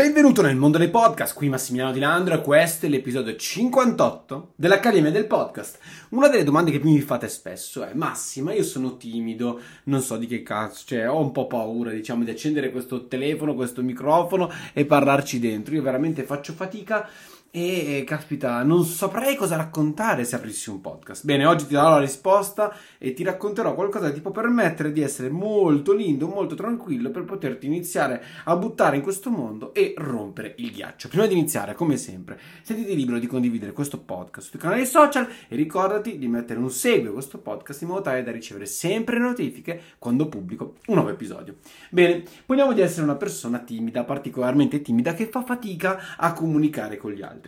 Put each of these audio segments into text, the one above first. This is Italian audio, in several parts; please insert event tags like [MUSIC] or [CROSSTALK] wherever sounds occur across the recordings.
Benvenuto nel mondo dei podcast, qui Massimiliano Di Landro e questo è l'episodio 58 dell'Accademia del Podcast. Una delle domande che più mi fate spesso è Massima, io sono timido, non so di che cazzo, cioè ho un po' paura diciamo di accendere questo telefono, questo microfono e parlarci dentro, io veramente faccio fatica e caspita, non saprei cosa raccontare se aprissi un podcast. Bene, oggi ti darò la risposta e ti racconterò qualcosa che ti può permettere di essere molto lindo, molto tranquillo per poterti iniziare a buttare in questo mondo e rompere il ghiaccio. Prima di iniziare, come sempre, sentiti libero di condividere questo podcast sui canali social e ricordati di mettere un segui a questo podcast in modo tale da ricevere sempre notifiche quando pubblico un nuovo episodio. Bene, poniamo di essere una persona timida, particolarmente timida, che fa fatica a comunicare con gli altri.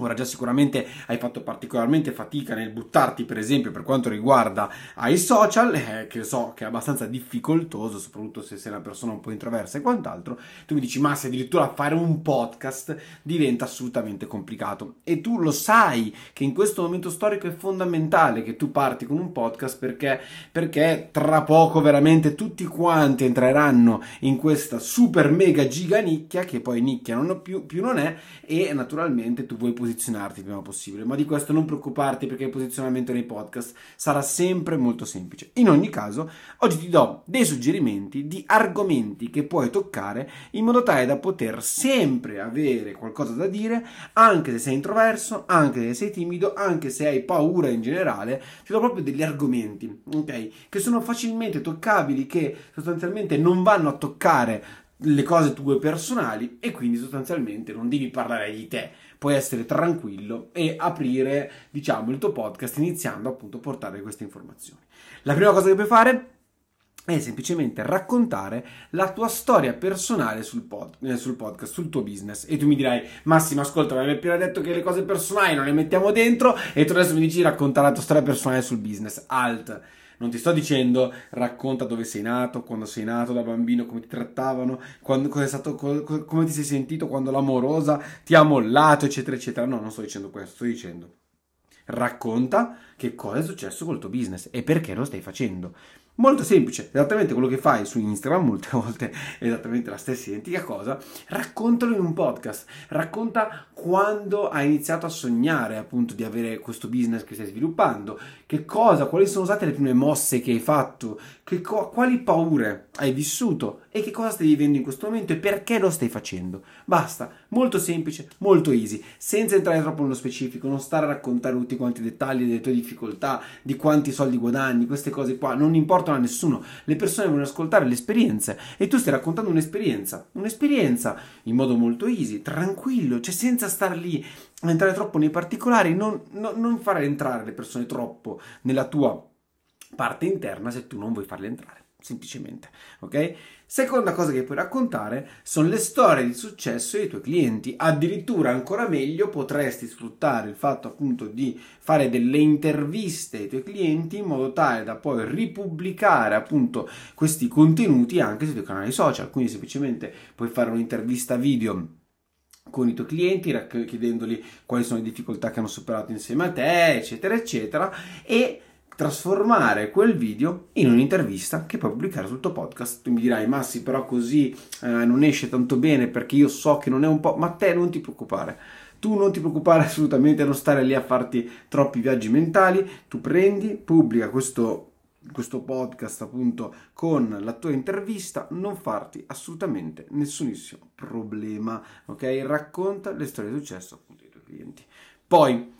Ora già sicuramente hai fatto particolarmente fatica nel buttarti, per esempio, per quanto riguarda ai social, eh, che so che è abbastanza difficoltoso, soprattutto se sei una persona un po' introversa e quant'altro. Tu mi dici, ma se addirittura fare un podcast diventa assolutamente complicato. E tu lo sai che in questo momento storico è fondamentale che tu parti con un podcast perché, perché tra poco veramente tutti quanti entreranno in questa super mega giga nicchia, che poi nicchia non più, più non è, e naturalmente tu vuoi posizionarti il prima possibile, ma di questo non preoccuparti perché il posizionamento nei podcast sarà sempre molto semplice. In ogni caso, oggi ti do dei suggerimenti di argomenti che puoi toccare in modo tale da poter sempre avere qualcosa da dire, anche se sei introverso, anche se sei timido, anche se hai paura in generale, ti do proprio degli argomenti, ok? Che sono facilmente toccabili, che sostanzialmente non vanno a toccare le cose tue personali e quindi sostanzialmente non devi parlare di te puoi essere tranquillo e aprire, diciamo, il tuo podcast iniziando appunto a portare queste informazioni. La prima cosa che puoi fare è semplicemente raccontare la tua storia personale sul, pod, eh, sul, podcast, sul tuo business. E tu mi dirai, Massimo, ascolta, mi hai appena detto che le cose personali non le mettiamo dentro e tu adesso mi dici raccontare la tua storia personale sul business. Alt non ti sto dicendo racconta dove sei nato, quando sei nato da bambino, come ti trattavano, quando, stato, come ti sei sentito quando l'amorosa ti ha mollato, eccetera, eccetera. No, non sto dicendo questo, sto dicendo racconta che cosa è successo col tuo business e perché lo stai facendo. Molto semplice, esattamente quello che fai su Instagram, molte [LAUGHS] volte è esattamente la stessa identica cosa, raccontalo in un podcast, racconta quando hai iniziato a sognare appunto di avere questo business che stai sviluppando, che cosa, quali sono state le prime mosse che hai fatto, co- quali paure hai vissuto e che cosa stai vivendo in questo momento e perché lo stai facendo. Basta, molto semplice, molto easy, senza entrare troppo nello specifico, non stare a raccontare tutti quanti i dettagli delle tue difficoltà, di quanti soldi guadagni, queste cose qua, non importa raccontano a nessuno, le persone vogliono ascoltare le esperienze. E tu stai raccontando un'esperienza, un'esperienza in modo molto easy, tranquillo, cioè senza star lì a entrare troppo nei particolari, non, non, non fare entrare le persone troppo nella tua parte interna se tu non vuoi farle entrare semplicemente, ok? Seconda cosa che puoi raccontare sono le storie di successo dei tuoi clienti. Addirittura ancora meglio potresti sfruttare il fatto appunto di fare delle interviste ai tuoi clienti in modo tale da poi ripubblicare appunto questi contenuti anche sui tuoi canali social. Quindi semplicemente puoi fare un'intervista video con i tuoi clienti, chiedendoli quali sono le difficoltà che hanno superato insieme a te, eccetera, eccetera, e trasformare quel video in un'intervista che puoi pubblicare sul tuo podcast. Tu mi dirai, ma sì, però così eh, non esce tanto bene perché io so che non è un po', ma te non ti preoccupare. Tu non ti preoccupare assolutamente non stare lì a farti troppi viaggi mentali, tu prendi, pubblica questo, questo podcast appunto con la tua intervista, non farti assolutamente nessunissimo problema, ok? Racconta le storie di successo appunto dei tuoi clienti. Poi,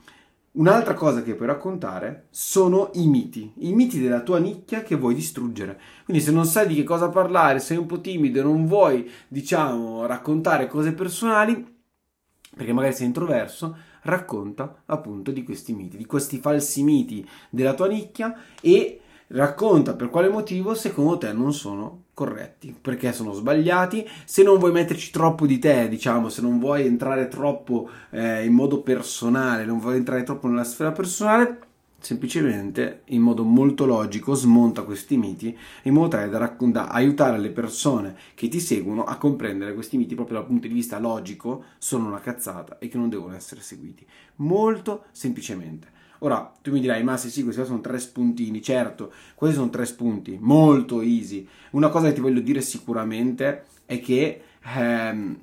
Un'altra cosa che puoi raccontare sono i miti, i miti della tua nicchia che vuoi distruggere. Quindi se non sai di che cosa parlare, sei un po' timido e non vuoi, diciamo, raccontare cose personali, perché magari sei introverso, racconta appunto di questi miti, di questi falsi miti della tua nicchia e racconta per quale motivo secondo te non sono corretti, perché sono sbagliati. Se non vuoi metterci troppo di te, diciamo, se non vuoi entrare troppo eh, in modo personale, non vuoi entrare troppo nella sfera personale, semplicemente in modo molto logico smonta questi miti in modo tale da, raccont- da aiutare le persone che ti seguono a comprendere questi miti proprio dal punto di vista logico sono una cazzata e che non devono essere seguiti molto semplicemente Ora, tu mi dirai, ma se sì, questi sono tre spuntini. Certo, questi sono tre spunti, molto easy. Una cosa che ti voglio dire sicuramente è che ehm,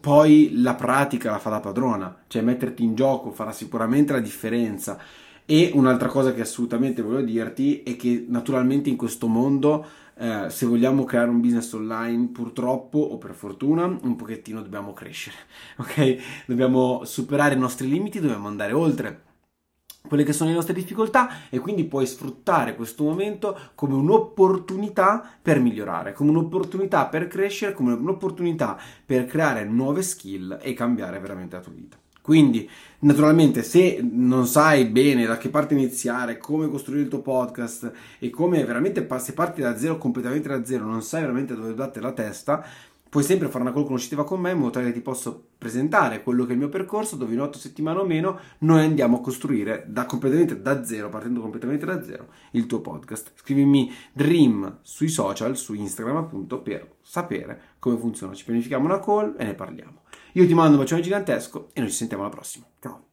poi la pratica la fa da padrona, cioè metterti in gioco farà sicuramente la differenza. E un'altra cosa che assolutamente voglio dirti è che naturalmente in questo mondo, eh, se vogliamo creare un business online, purtroppo o per fortuna, un pochettino dobbiamo crescere, [LAUGHS] ok? Dobbiamo superare i nostri limiti, dobbiamo andare oltre quelle che sono le nostre difficoltà e quindi puoi sfruttare questo momento come un'opportunità per migliorare, come un'opportunità per crescere, come un'opportunità per creare nuove skill e cambiare veramente la tua vita. Quindi, naturalmente, se non sai bene da che parte iniziare, come costruire il tuo podcast e come veramente se parti da zero, completamente da zero, non sai veramente dove date la testa, Puoi sempre fare una call conoscitiva con me in modo tale che ti posso presentare quello che è il mio percorso, dove in otto settimane o meno noi andiamo a costruire da completamente da zero, partendo completamente da zero, il tuo podcast. Scrivimi Dream sui social, su Instagram appunto, per sapere come funziona. Ci pianifichiamo una call e ne parliamo. Io ti mando un bacione gigantesco e noi ci sentiamo alla prossima. Ciao!